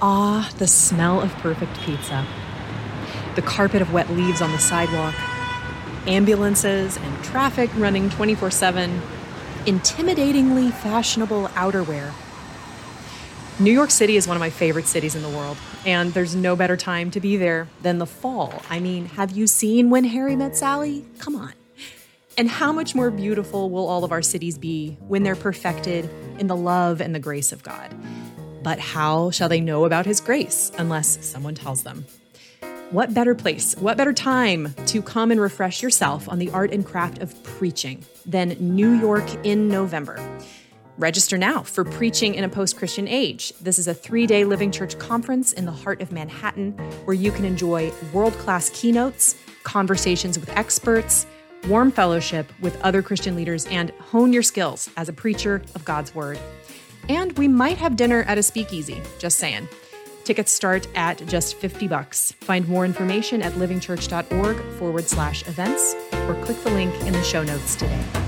Ah, the smell of perfect pizza. The carpet of wet leaves on the sidewalk. Ambulances and traffic running 24 7. Intimidatingly fashionable outerwear. New York City is one of my favorite cities in the world, and there's no better time to be there than the fall. I mean, have you seen When Harry Met Sally? Come on. And how much more beautiful will all of our cities be when they're perfected in the love and the grace of God? But how shall they know about His grace unless someone tells them? What better place, what better time to come and refresh yourself on the art and craft of preaching than New York in November? Register now for Preaching in a Post Christian Age. This is a three day Living Church conference in the heart of Manhattan where you can enjoy world class keynotes, conversations with experts, warm fellowship with other Christian leaders, and hone your skills as a preacher of God's Word. And we might have dinner at a speakeasy, just saying. Tickets start at just 50 bucks. Find more information at livingchurch.org forward slash events or click the link in the show notes today.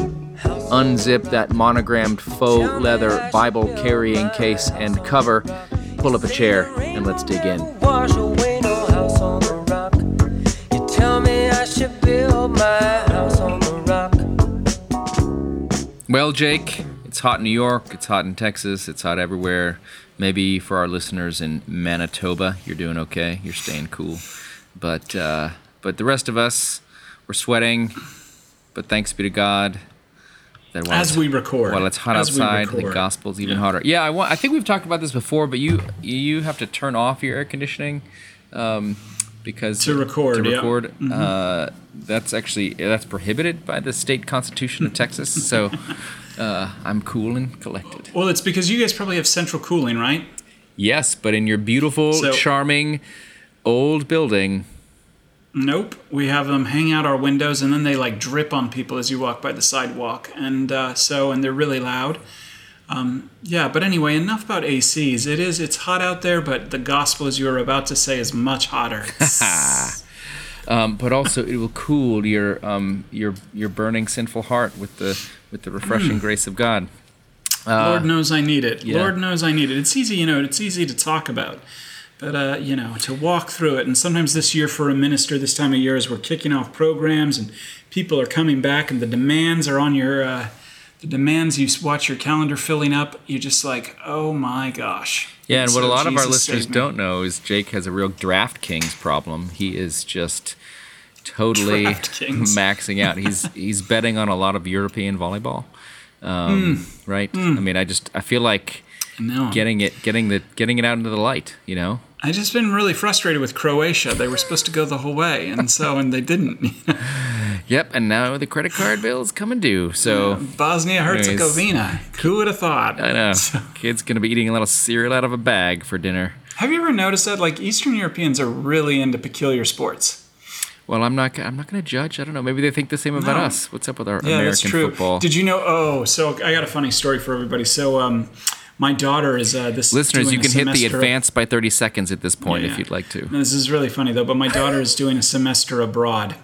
unzip that monogrammed faux leather Bible carrying case and cover, pull up a chair, and let's dig in. Well, Jake, it's hot in New York, it's hot in Texas, it's hot everywhere. Maybe for our listeners in Manitoba, you're doing okay, you're staying cool. But uh, but the rest of us, we're sweating. But thanks be to God, that as we record. While it's hot as outside, the gospel's even yeah. hotter. Yeah, I want. I think we've talked about this before, but you you have to turn off your air conditioning um, because to record. To record, yeah. mm-hmm. uh, that's actually that's prohibited by the state constitution of Texas. So uh, I'm cool and collected. Well, it's because you guys probably have central cooling, right? Yes, but in your beautiful, so, charming old building Nope. We have them hang out our windows and then they like drip on people as you walk by the sidewalk. And uh, so, and they're really loud. Um, yeah, but anyway, enough about ACs. It is, it's hot out there, but the gospel, as you were about to say, is much hotter. um, but also, it will cool your um, your your burning sinful heart with the with the refreshing mm. grace of God. Uh, Lord knows I need it. Yeah. Lord knows I need it. It's easy, you know. It's easy to talk about but uh, you know to walk through it and sometimes this year for a minister this time of year as we're kicking off programs and people are coming back and the demands are on your uh, the demands you watch your calendar filling up you're just like oh my gosh. Yeah and, what a lot Jesus of our listeners don't know is jake has a real DraftKings problem. He is just totally maxing out. He's he's betting on a lot of european volleyball um, mm. right? Mm. i mean i just i feel like getting it getting the getting it out into the light you know I just been really frustrated with Croatia. They were supposed to go the whole way, and so and they didn't. yep, and now the credit card bill is coming due. So yeah, Bosnia Herzegovina. Who would have thought? I know. So, Kid's gonna be eating a little cereal out of a bag for dinner. Have you ever noticed that? Like Eastern Europeans are really into peculiar sports. Well, I'm not. I'm not going to judge. I don't know. Maybe they think the same about no. us. What's up with our yeah, American that's true. football? Did you know? Oh, so I got a funny story for everybody. So, um, my daughter is uh, this. Listeners, you can hit the advance by 30 seconds at this point yeah. if you'd like to. No, this is really funny though. But my daughter is doing a semester abroad,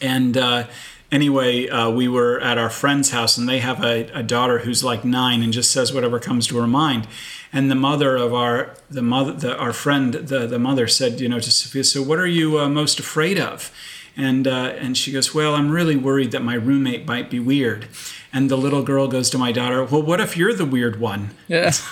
and uh, anyway, uh, we were at our friend's house, and they have a, a, daughter who's like nine and just says whatever comes to her mind. And the mother of our the mother the, our friend the the mother said, you know, to Sophia, so what are you uh, most afraid of? And uh, and she goes, well, I'm really worried that my roommate might be weird. And the little girl goes to my daughter, Well, what if you're the weird one? Yeah.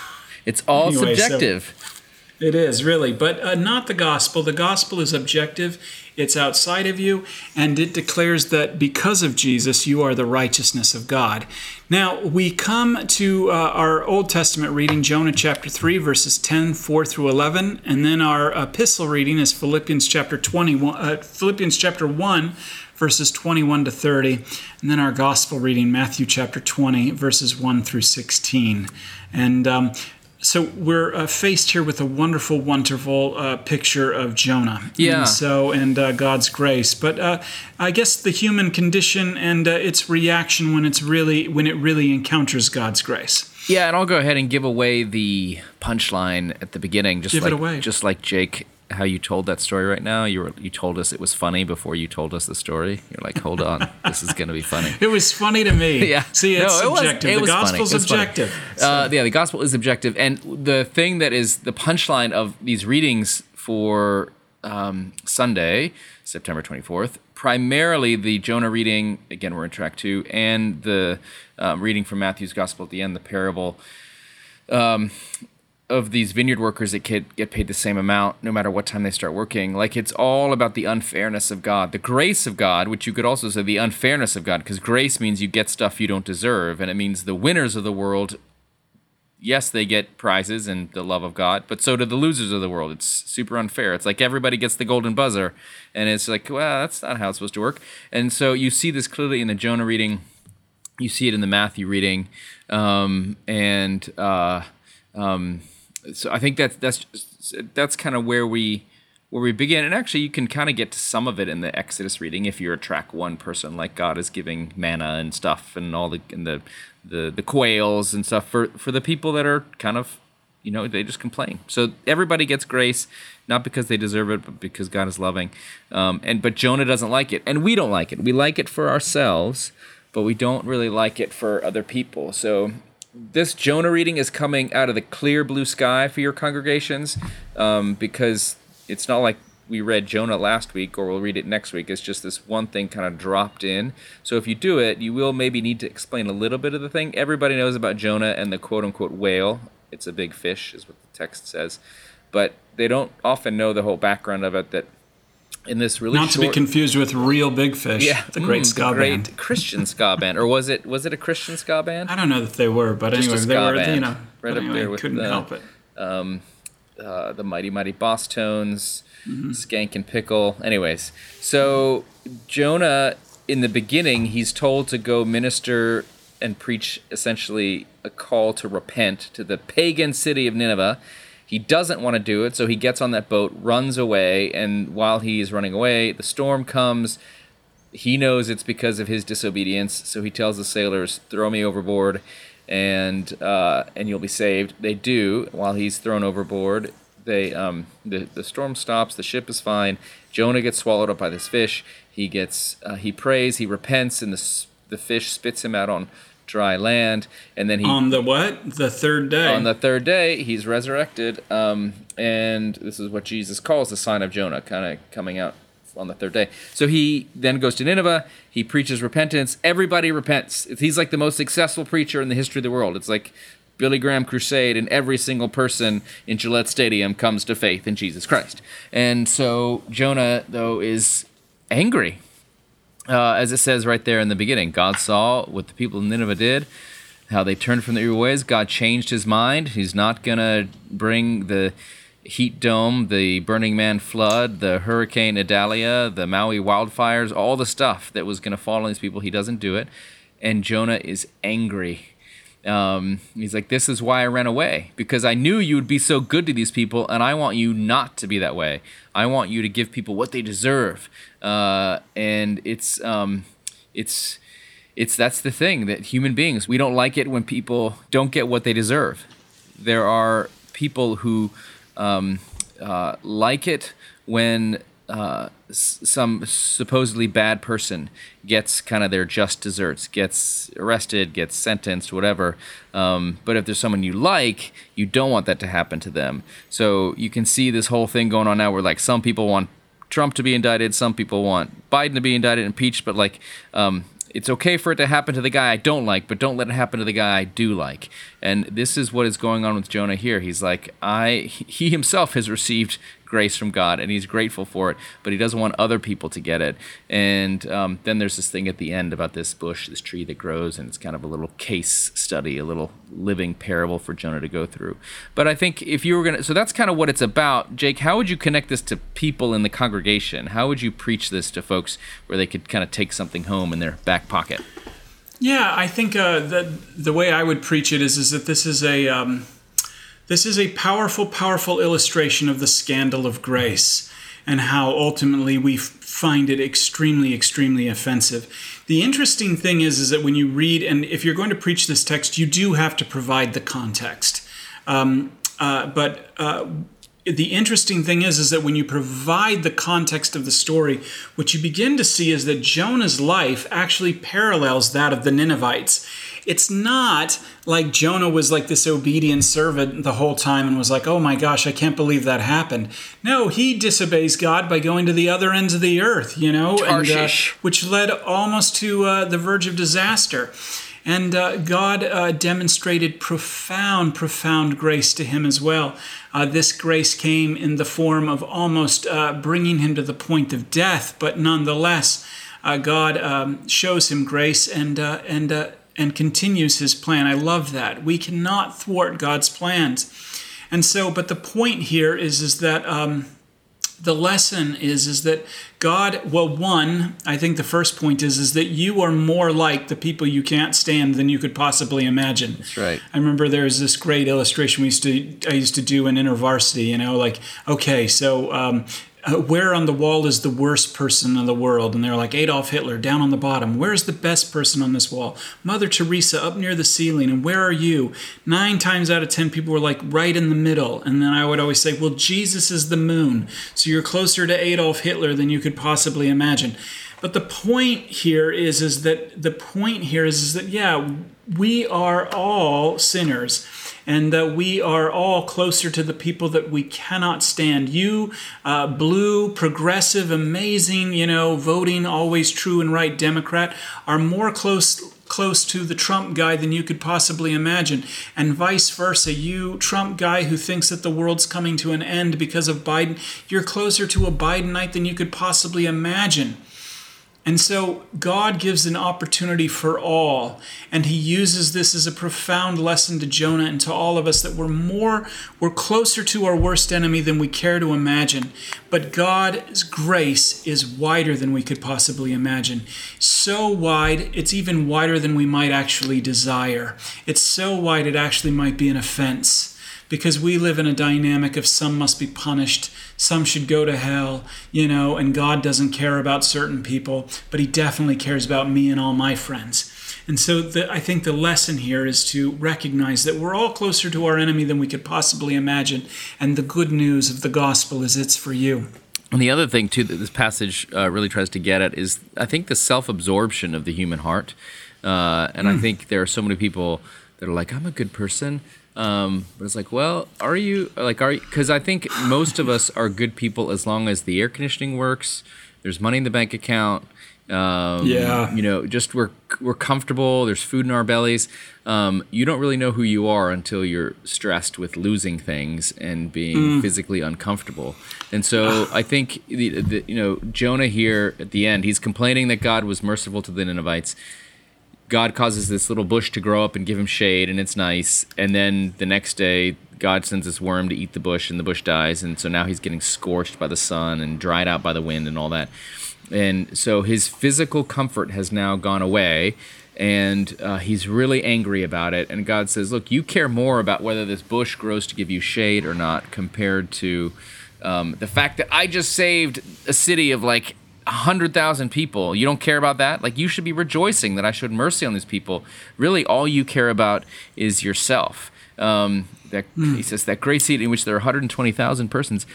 It's all anyway, subjective. So, It is really, but uh, not the gospel. The gospel is objective, it's outside of you, and it declares that because of Jesus, you are the righteousness of God. Now, we come to uh, our Old Testament reading, Jonah chapter 3, verses 10, 4 through 11, and then our epistle reading is Philippians chapter 21, uh, Philippians chapter 1, verses 21 to 30, and then our gospel reading, Matthew chapter 20, verses 1 through 16. And um, so we're uh, faced here with a wonderful, wonderful uh, picture of Jonah. Yeah. And so and uh, God's grace, but uh, I guess the human condition and uh, its reaction when it's really when it really encounters God's grace. Yeah, and I'll go ahead and give away the punchline at the beginning, just Give it like away. just like Jake, how you told that story right now. You were you told us it was funny before you told us the story. You're like, hold on, this is gonna be funny. It was funny to me. Yeah. See, it's No, it was- it the was gospel's funny. objective. Uh, yeah, the gospel is objective, and the thing that is the punchline of these readings for um, Sunday, September twenty fourth, primarily the Jonah reading. Again, we're in track two, and the um, reading from Matthew's gospel at the end, the parable um, of these vineyard workers that get, get paid the same amount no matter what time they start working. Like it's all about the unfairness of God, the grace of God, which you could also say the unfairness of God, because grace means you get stuff you don't deserve, and it means the winners of the world. Yes, they get prizes and the love of God, but so do the losers of the world. It's super unfair. It's like everybody gets the golden buzzer, and it's like, well, that's not how it's supposed to work. And so you see this clearly in the Jonah reading you see it in the Matthew reading, um, and uh, um, so I think that's that's that's kind of where we where we begin. And actually, you can kind of get to some of it in the Exodus reading if you're a track one person, like God is giving manna and stuff, and all the and the the, the quails and stuff for for the people that are kind of you know they just complain. So everybody gets grace not because they deserve it but because god is loving. Um, and but jonah doesn't like it. And we don't like it. We like it for ourselves but we don't really like it for other people. So this jonah reading is coming out of the clear blue sky for your congregations um, because it's not like we read jonah last week or we'll read it next week. It's just this one thing kind of dropped in. So if you do it you will maybe need to explain a little bit of the thing. Everybody knows about jonah and the quote unquote whale. It's a big fish is what the text says. But they don't often know the whole background of it that in this really Not to be confused with Reel Big Fish, yeah, the great mm, ska great band. Christian ska band, or was it was it a Christian ska band? I don't know that they were, but Just anyway, they were, band. you know, Right but up anyway, there with couldn't the- help it. uh, the Mighty Mighty Bosstones, Skank and Pickle. Anyways, so Jonah, in the beginning, he's told to go minister and preach essentially a call to repent to the pagan city of Nineveh. He doesn't want to do it, so he gets on that boat, runs away, and while he is running away, the storm comes. He knows it's because of his disobedience, so he tells the sailors, "Throw me overboard." and uh, and you'll be saved. They do. While he's thrown overboard, they um, the the storm stops. The ship is fine. Jonah gets swallowed up by this fish. He gets uh, he prays. He repents, and the the fish spits him out on dry land. And then he On the what? The third day. on the third day he's resurrected. Um, and this is what Jesus calls the sign of Jonah, kind of coming out on the third day. So he then goes to Nineveh. He preaches repentance. Everybody repents. He's like the most successful preacher in the history of the world. It's like Billy Graham crusade, and every single person in Gillette Stadium comes to faith in Jesus Christ. And so Jonah, though, is angry. Uh, as it says right there in the beginning, God saw what the people of Nineveh did, how they turned from their evil ways. God changed his mind. He's not going to bring the heat dome, the Burning Man flood, the Hurricane Idalia, the Maui wildfires, all the stuff that was going to fall on these people. He doesn't do it. And Jonah is angry. Um, he's like, This is why I ran away, because I knew you would be so good to these people, and I want you not to be that way. I want you to give people what they deserve. Uh, and it's, um, it's, it's that's the thing that human beings we don't like it when people don't get what they deserve. There are people who um, uh, like it when uh, s- some supposedly bad person gets kind of their just desserts, gets arrested, gets sentenced, whatever. Um, but if there's someone you like, you don't want that to happen to them. So you can see this whole thing going on now where like some people want Trump to be indicted, some people want Biden to be indicted, impeached, but like um, it's okay for it to happen to the guy I don't like, but don't let it happen to the guy I do like. And this is what is going on with Jonah here. He's like, I he himself has received grace from God, and he's grateful for it, but he doesn't want other people to get it. And um, then there's this thing at the end about this bush, this tree that grows, and it's kind of a little case study, a little living parable for Jonah to go through. But I think if you were going to, so that's kind of what it's about. Jake, how would you connect this to people in the congregation? How would you preach this to folks where they could kind of take something home in their back pocket? Yeah, I think uh, that the way I would preach it is is that this is a um, this is a powerful, powerful illustration of the scandal of grace and how ultimately we find it extremely, extremely offensive. The interesting thing is, is that when you read, and if you're going to preach this text, you do have to provide the context. Um, uh, but uh, the interesting thing is, is that when you provide the context of the story, what you begin to see is that Jonah's life actually parallels that of the Ninevites it's not like Jonah was like this obedient servant the whole time and was like, oh my gosh, I can't believe that happened. No, he disobeys God by going to the other ends of the earth, you know, and, uh, which led almost to uh, the verge of disaster. And uh, God uh, demonstrated profound, profound grace to him as well. Uh, this grace came in the form of almost uh, bringing him to the point of death, but nonetheless, God um, shows him grace and and and continues his plan. I love that. We cannot thwart God's plans. And so, but the point here is, is that um, the lesson is, is that God, well, one, I think the first point is, is that you are more like the people you can't stand than you could possibly imagine. That's right. I remember there was this great illustration we used to, I used to do in InterVarsity, you know, like, okay, so um, Uh, where on the wall is the worst person in the world? And they're like Adolf Hitler down on the bottom. Where's the best person on this wall? Mother Teresa up near the ceiling. And where are you? Nine times out of ten, people were like right in the middle. And then I would always say, well, Jesus is the moon. So you're closer to Adolf Hitler than you could possibly imagine. But the point here is, is that the point here is, is that, yeah, we are all sinners and that we are all closer to the people that we cannot stand. You, uh, blue, progressive, amazing, you know, voting always true and right Democrat, are more close close to the Trump guy than you could possibly imagine, and vice versa. You, Trump guy who thinks that the world's coming to an end because of Biden, you're closer to a Bidenite than you could possibly imagine. And so God gives an opportunity for all, and He uses this as a profound lesson to Jonah and to all of us that we're more, we're closer to our worst enemy than we care to imagine. But God's grace is wider than we could possibly imagine. So wide, it's even wider than we might actually desire. It's so wide, it actually might be an offense because we live in a dynamic of some must be punished, some should go to hell, you know, and God doesn't care about certain people, but He definitely cares about me and all my friends. And so the, I think the lesson here is to recognize that we're all closer to our enemy than we could possibly imagine. And the good news of the gospel is it's for you. And the other thing, too, that this passage uh, really tries to get at is I think the self absorption of the human heart. Uh, and mm. I hmm. think there are so many people that are like, I'm a good person. Um, but it's like, well, are you like are because I think most of us are good people as long as the air conditioning works, there's money in the bank account. Um, yeah, you know, just we're we're comfortable. There's food in our bellies. Um, you don't really know who you are until you're stressed with losing things and being mm. physically uncomfortable. And so I think the, the, you know Jonah here at the end, he's complaining that God was merciful to the Ninevites God causes this little bush to grow up and give him shade, and it's nice. And then the next day, God sends this worm to eat the bush, and the bush dies. And so now he's getting scorched by the sun and dried out by the wind and all that. And so his physical comfort has now gone away, and uh, he's really angry about it. And God says, Look, you care more about whether this bush grows to give you shade or not compared to. Um, the fact that I just saved a city of like 100,000 people. You don't care about that? Like, you should be rejoicing that I showed mercy on these people. Really, all you care about is yourself. Um, that, mm. He says, that great seat in which there are 120,000 persons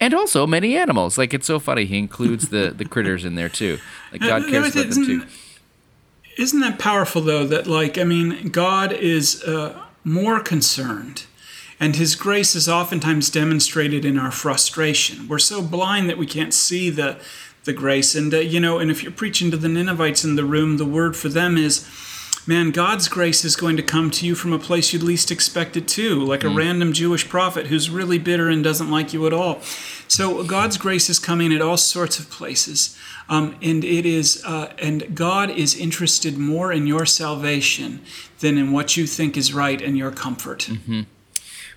and also many animals. Like, it's so funny. He includes the, the critters in there, too. Like, God cares about them, too. Isn't that powerful, though? That, like, I mean, God is uh, more concerned and His grace is oftentimes demonstrated in our frustration. We're so blind that we can't see the, the grace. And, uh, you know, and if you're preaching to the Ninevites in the room, the word for them is, man, God's grace is going to come to you from a place you'd least expect it to, like a Mm. random Jewish prophet who's really bitter and doesn't like you at all. So God's grace is coming at all sorts of places. Um, and it is, uh, and God is interested more in your salvation than in what you think is right and your comfort.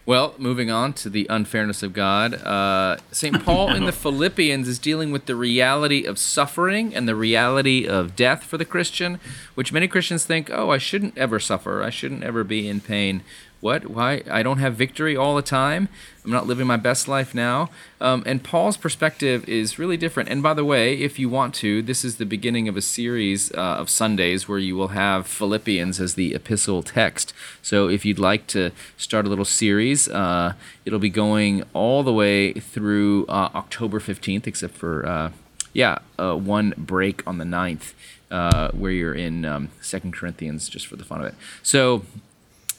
Well, moving on to the unfairness of God, uh, St. Paul in the Philippians is dealing with the reality of suffering and the reality of death for the Christian, which many Christians think, oh, I shouldn't ever suffer. I shouldn't ever be in pain. What? Why? I don't have victory all the time. I'm not living my best life now. Um, and Paul's perspective is really different. And by the way, if you want to, this is the beginning of a series uh, of Sundays where you will have Philippians as the epistle text. So if you'd like to start a little series, uh, it'll be going all the way through uh, October 15th, except for, uh, yeah, uh, one break on the 9th. Uh, where you're in um, Second Corinthians, just for the fun of it. So,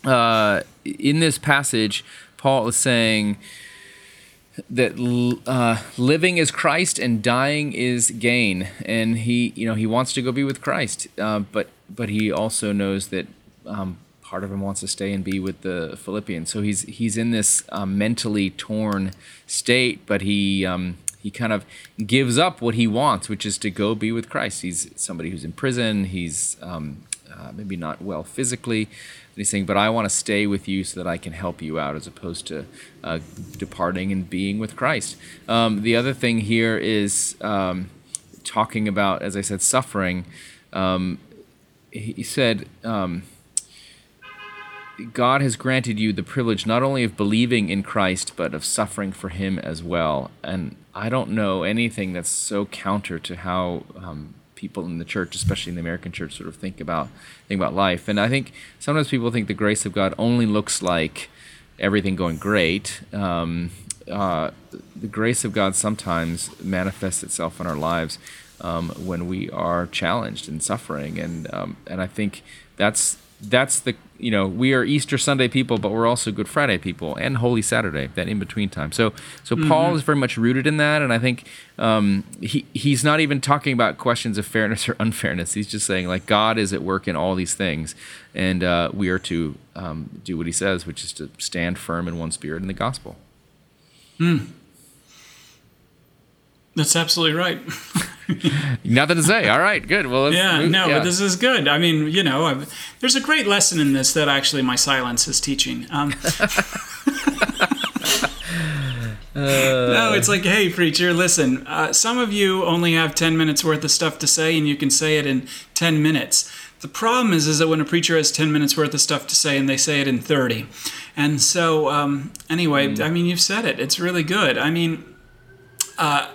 uh, in this passage, Paul is saying that uh, living is Christ and dying is gain, and he, you know, he wants to go be with Christ, uh, but but he also knows that um, part of him wants to stay and be with the Philippians. So he's he's in this um, mentally torn state, but he. Um, he kind of gives up what he wants, which is to go be with Christ. He's somebody who's in prison. He's um, uh, maybe not well physically. And he's saying, but I want to stay with you so that I can help you out as opposed to uh, departing and being with Christ. Um, the other thing here is um, talking about, as I said, suffering. Um, he said, um, God has granted you the privilege not only of believing in Christ, but of suffering for Him as well. And I don't know anything that's so counter to how um, people in the church, especially in the American church, sort of think about think about life. And I think sometimes people think the grace of God only looks like everything going great. Um, uh, the grace of God sometimes manifests itself in our lives um, when we are challenged and suffering, and um, and I think that's that's the you know we are Easter Sunday people, but we're also Good Friday people and Holy Saturday, that in between time. So so Paul is very much rooted in that, and I think um, he he's not even talking about questions of fairness or unfairness. He's just saying like God is at work in all these things, and uh, we are to um, do what He says, which is to stand firm in one spirit in the gospel. Hmm. That's absolutely right. Nothing to say. All right, good. Well, Yeah, move- no, yeah. but this is good. I mean, you know, I've, there's a great lesson in this that actually my silence is teaching. Um, no, it's like, hey, preacher, listen. Uh, some of you only have ten minutes worth of stuff to say, and you can say it in ten minutes. The problem is, is that when a preacher has ten minutes worth of stuff to say, and they say it in thirty, and so um, anyway, I mean, you've said it. It's really good. I mean, uh,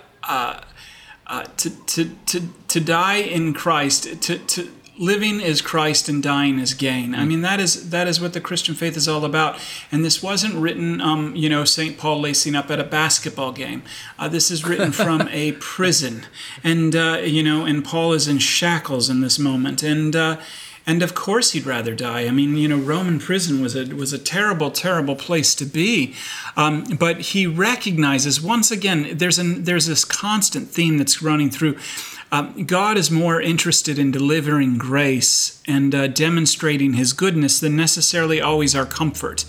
to, to, to, to die in Christ, to, to living is Christ and dying is gain. I mean that is that is what the Christian faith is all about. And this wasn't written, um, you know, Saint Paul lacing up at a basketball game. Uh, this is written from a prison, and uh, you know, and Paul is in shackles in this moment, and. And of course, he'd rather die. I mean, you know, Roman prison was a was a terrible, terrible place to be. Um, but he recognizes once again there's an there's this constant theme that's running through. Um, God is more interested in delivering grace and uh, demonstrating His goodness than necessarily always our comfort.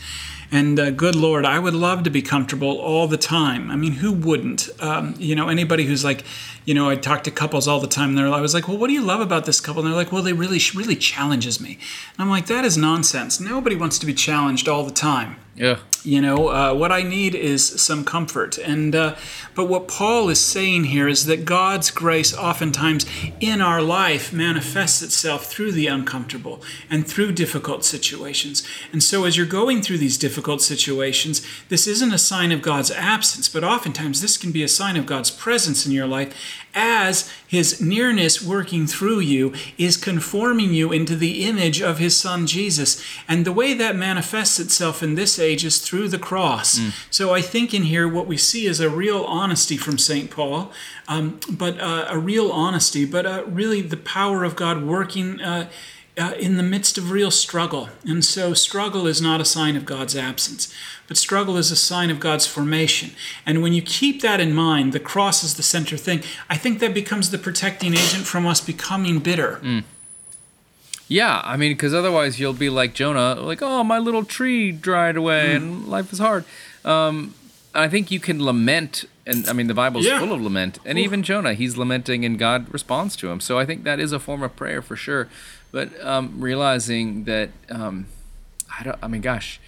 And uh, good Lord, I would love to be comfortable all the time. I mean, who wouldn't? Um, you know, anybody who's like, you know, I talk to couples all the time. And they're, I was like, well, what do you love about this couple? And they're like, well, they really, really challenges me. And I'm like, that is nonsense. Nobody wants to be challenged all the time. Yeah. You know, uh, what I need is some comfort. And uh, but what Paul is saying here is that God's grace, oftentimes in our life, manifests itself through the uncomfortable and through difficult situations. And so, as you're going through these difficult situations, this isn't a sign of God's absence, but oftentimes this can be a sign of God's presence in your life as his nearness working through you is conforming you into the image of his son Jesus. And the way that manifests itself in this age is through the cross. So I think in here what we see is a real honesty from St. Paul, um, but uh, a real honesty, but uh, really the power of God working. Uh, uh, in the midst of real struggle. And so, struggle is not a sign of God's absence, but struggle is a sign of God's formation. And when you keep that in mind, the cross is the center thing. I think that becomes the protecting agent from us becoming bitter. Mm. Yeah, I mean, because otherwise you'll be like Jonah, like, oh, my little tree dried away mm. and life is hard. Um, I think you can lament, and I mean, the Bible's yeah. full of lament, and Ooh. even Jonah, he's lamenting, and God responds to him. So I think that is a form of prayer for sure. But um, realizing that, um, I don't, I mean, gosh,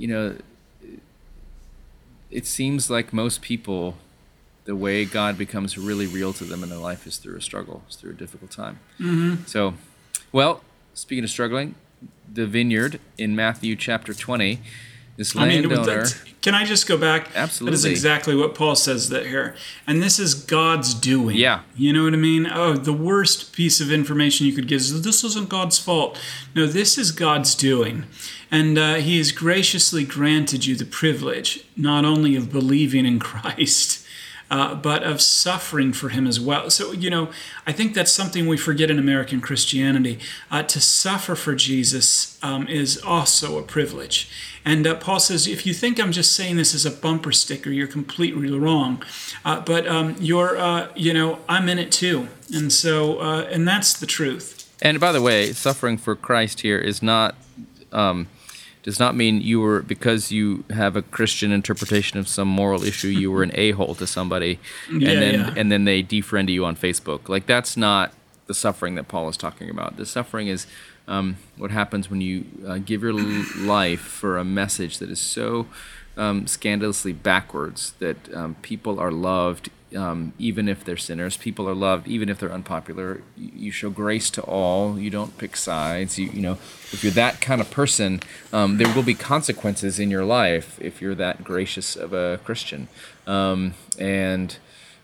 you know, it seems like most people, the way God becomes really real to them in their life is through a struggle, is through a difficult time. Mm-hmm. So, well, speaking of struggling, the vineyard in Matthew chapter 20 this landowner. I mean, can I just go back? Absolutely. That is exactly what Paul says that here. And this is God's doing. Yeah. You know what I mean? Oh, the worst piece of information you could give is this wasn't God's fault. No, this is God's doing. And uh, He has graciously granted you the privilege not only of believing in Christ uh, but of suffering for him as well. So, you know, I think that's something we forget in American Christianity. Uh, to suffer for Jesus um, is also a privilege. And uh, Paul says, if you think I'm just saying this as a bumper sticker, you're completely wrong. Uh, but um, you're, uh, you know, I'm in it too. And so, uh, and that's the truth. And by the way, suffering for Christ here is not. Um, does not mean you were because you have a Christian interpretation of some moral issue you were an a hole to somebody, yeah, and then yeah. and then they defriend you on Facebook. Like that's not the suffering that Paul is talking about. The suffering is um, what happens when you uh, give your life for a message that is so um, scandalously backwards that um, people are loved um, even if they're sinners. People are loved even if they're unpopular. You, show grace to all. You don't pick sides. You, you know, if you're that kind of person, um, there will be consequences in your life if you're that gracious of a Christian. Um, and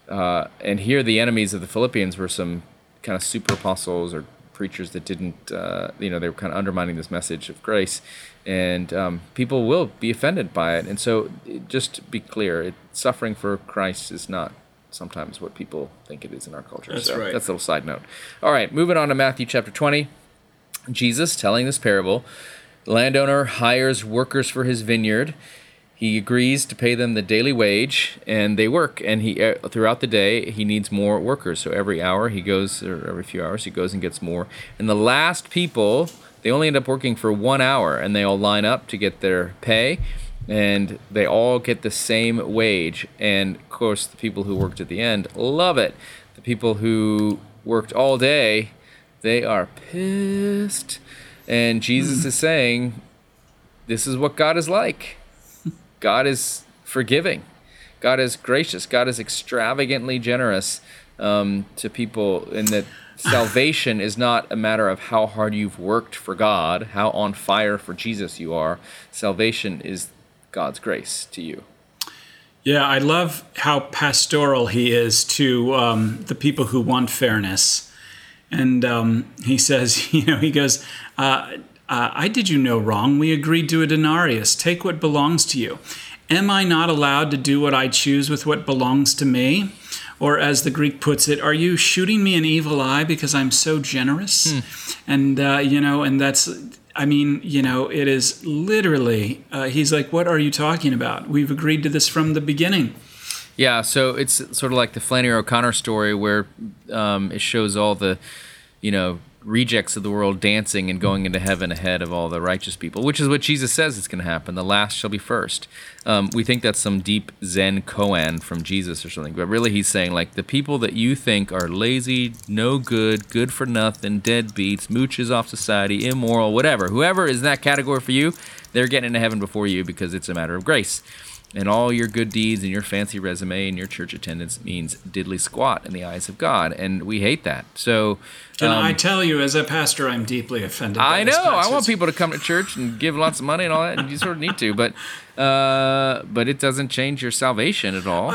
uh, and here the enemies of the Philippians were some kind of super apostles or preachers that didn't, uh, you know, they were kind of undermining this message of grace, and um, people will be offended by it. And so, just to be clear, it, suffering for Christ is not sometimes what people think it is in our culture. That's so right. That's a little side note. All right, moving on to Matthew chapter 20. Jesus telling this parable. Landowner hires workers for his vineyard. He agrees to pay them the daily wage, and they work. And he uh, throughout the day he needs more workers. So every hour he goes, or every few hours he goes and gets more. And the last people, they only end up working for one hour, and they all line up to get their pay and they all get the same wage. And of course, the people who worked at the end love it. The people who worked all day, they are pissed. And Jesus is saying, This is what God is like. God is forgiving. God is gracious. God is extravagantly generous um, to people, in that salvation is not a matter of how hard you've worked for God, how on fire for Jesus you are. Salvation is God's grace to you. Yeah, I love how pastoral he is to um, the people who want fairness. And um, he says, you know, he goes, uh, uh, I did you no wrong. We agreed to a denarius. Take what belongs to you. Am I not allowed to do what I choose with what belongs to me? Or, as the Greek puts it, are you shooting me an evil eye because I'm so generous? Hmm. And, uh, you know, and that's I mean, you know, it is literally, uh, he's like, what are you talking about? We've agreed to this from the beginning. Yeah, so it's sort of like the Flannery O'Connor story where um, it shows all the, you know, rejects of the world dancing and going into heaven ahead of all the righteous people, which is what Jesus says is going to happen. The last shall be first. Um, we think that's some deep Zen koan from Jesus or something, but really he's saying like the people that you think are lazy, no good, good for nothing, deadbeats, mooches off society, immoral, whatever, whoever is in that category for you, they're getting into heaven before you because it's a matter of grace and all your good deeds and your fancy resume and your church attendance means diddly squat in the eyes of God, and we hate that. So, and um, I tell you, as a pastor, I'm deeply offended. I know. I want people to come to church and give lots of money and all that, and you sort of need to, but uh, but it doesn't change your salvation at all.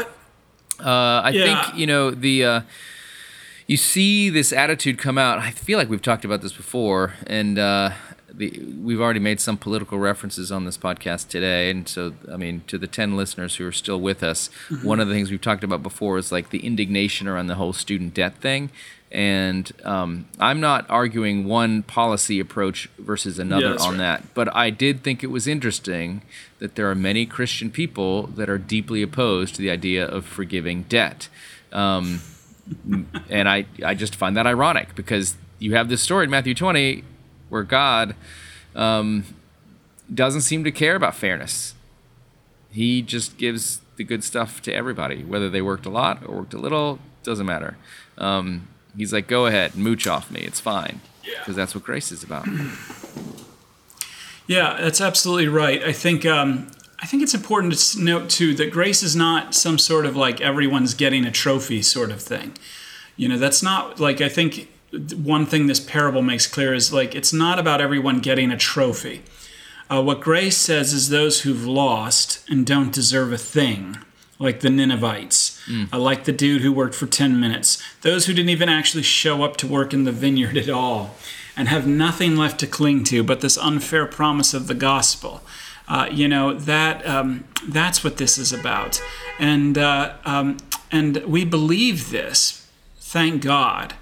Uh, I yeah. think you know the. Uh, you see this attitude come out. I feel like we've talked about this before, and uh, the we've already made some political references on this podcast today, and so I mean to the ten listeners who are still with us, mm-hmm. one of the things we've talked about before is like the indignation around the whole student debt thing. And um, I'm not arguing one policy approach versus another yeah, on right. that, but I did think it was interesting that there are many Christian people that are deeply opposed to the idea of forgiving debt. Um, and I, I just find that ironic because you have this story in Matthew 20 where God um, doesn't seem to care about fairness. He just gives the good stuff to everybody, whether they worked a lot or worked a little, doesn't matter. Um, he's like, go ahead, mooch off me. It's fine. Because yeah. that's what grace is about. Yeah, that's absolutely right. I think um, I think it's important to note too that grace is not some sort of like everyone's getting a trophy sort of thing. You know, that's not like I think one thing this parable makes clear is like it's not about everyone getting a trophy. Uh, what grace says is those who've lost and don't deserve a thing, like the Ninevites, mm. uh, like the dude who worked for 10 minutes, those who didn't even actually show up to work in the vineyard at all, and have nothing left to cling to but this unfair promise of the gospel. Uh, you know that um, that's what this is about, and uh, um, and we believe this. Thank God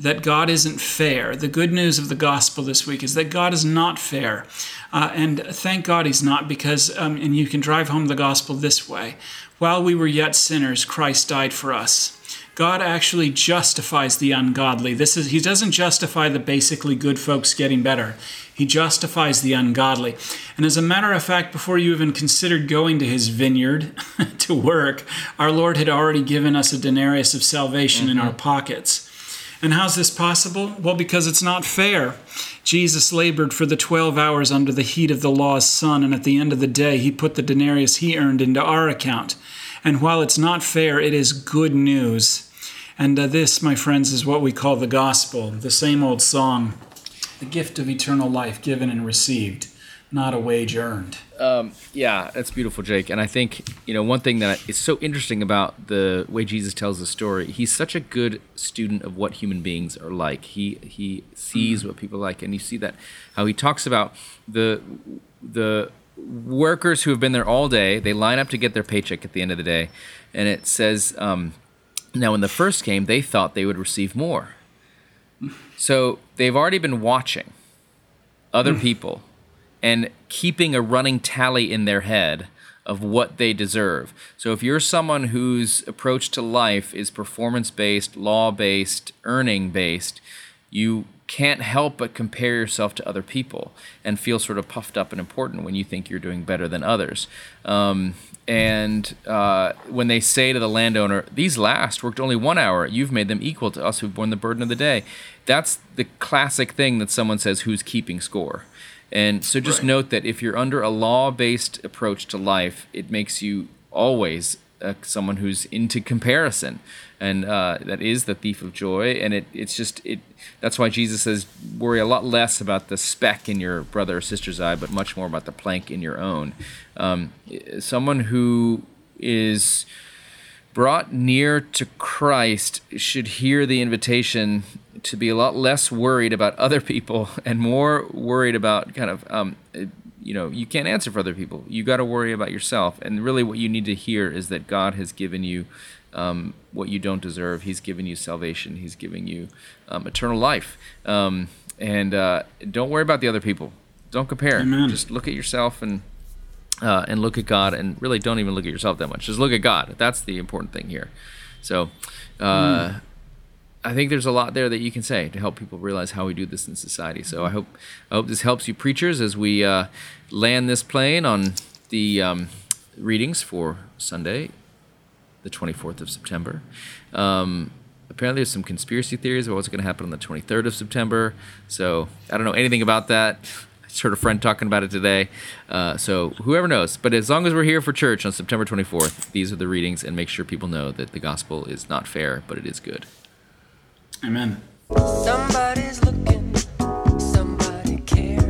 that God isn't fair. The good news of the gospel this week is that God is not fair. Uh, and thank God he's not, because, um, and you can drive home the gospel this way while we were yet sinners, Christ died for us. God actually justifies the ungodly. This is he doesn't justify the basically good folks getting better. He justifies the ungodly. And as a matter of fact, before you even considered going to his vineyard to work, our Lord had already given us a denarius of salvation mm-hmm. in our pockets. And how's this possible? Well, because it's not fair. Jesus labored for the 12 hours under the heat of the law's sun, and at the end of the day, he put the denarius he earned into our account. And while it's not fair, it is good news. And uh, this, my friends, is what we call the gospel, the same old song, the gift of eternal life given and received, not a wage earned. Um, yeah, that's beautiful, Jake. And I think you know one thing that is so interesting about the way Jesus tells the story. He's such a good student of what human beings are like. He he sees mm-hmm. what people like, and you see that how he talks about the the workers who have been there all day. They line up to get their paycheck at the end of the day, and it says. Um, now, when the first came, they thought they would receive more. So they've already been watching other mm. people and keeping a running tally in their head of what they deserve. So if you're someone whose approach to life is performance based, law based, earning based, you can't help but compare yourself to other people and feel sort of puffed up and important when you think you're doing better than others. Um, and uh, when they say to the landowner, These last worked only one hour, you've made them equal to us who've borne the burden of the day. That's the classic thing that someone says who's keeping score. And so just right. note that if you're under a law based approach to life, it makes you always uh, someone who's into comparison. And uh, that is the thief of joy. And it, it's just it that's why jesus says worry a lot less about the speck in your brother or sister's eye but much more about the plank in your own. Um, someone who is brought near to christ should hear the invitation to be a lot less worried about other people and more worried about kind of um, you know you can't answer for other people. You got to worry about yourself. And really what you need to hear is that god has given you um, what you don't deserve. He's given you salvation. He's giving you um, eternal life. Um, and uh, don't worry about the other people. Don't compare. Amen. just look at yourself and uh, and look at god and really don't even look at yourself that much just look at god that's the important thing here so uh, mm. I think there's a lot there that you can say to help people realize how we do this in society. So I hope I hope this helps you preachers as we uh, land this plane on the um, readings for Sunday, the 24th of September. Um, apparently, there's some conspiracy theories about what's going to happen on the 23rd of September. So I don't know anything about that. I heard a friend talking about it today. Uh, so whoever knows. But as long as we're here for church on September 24th, these are the readings, and make sure people know that the gospel is not fair, but it is good. Amen. Somebody's looking, somebody cares,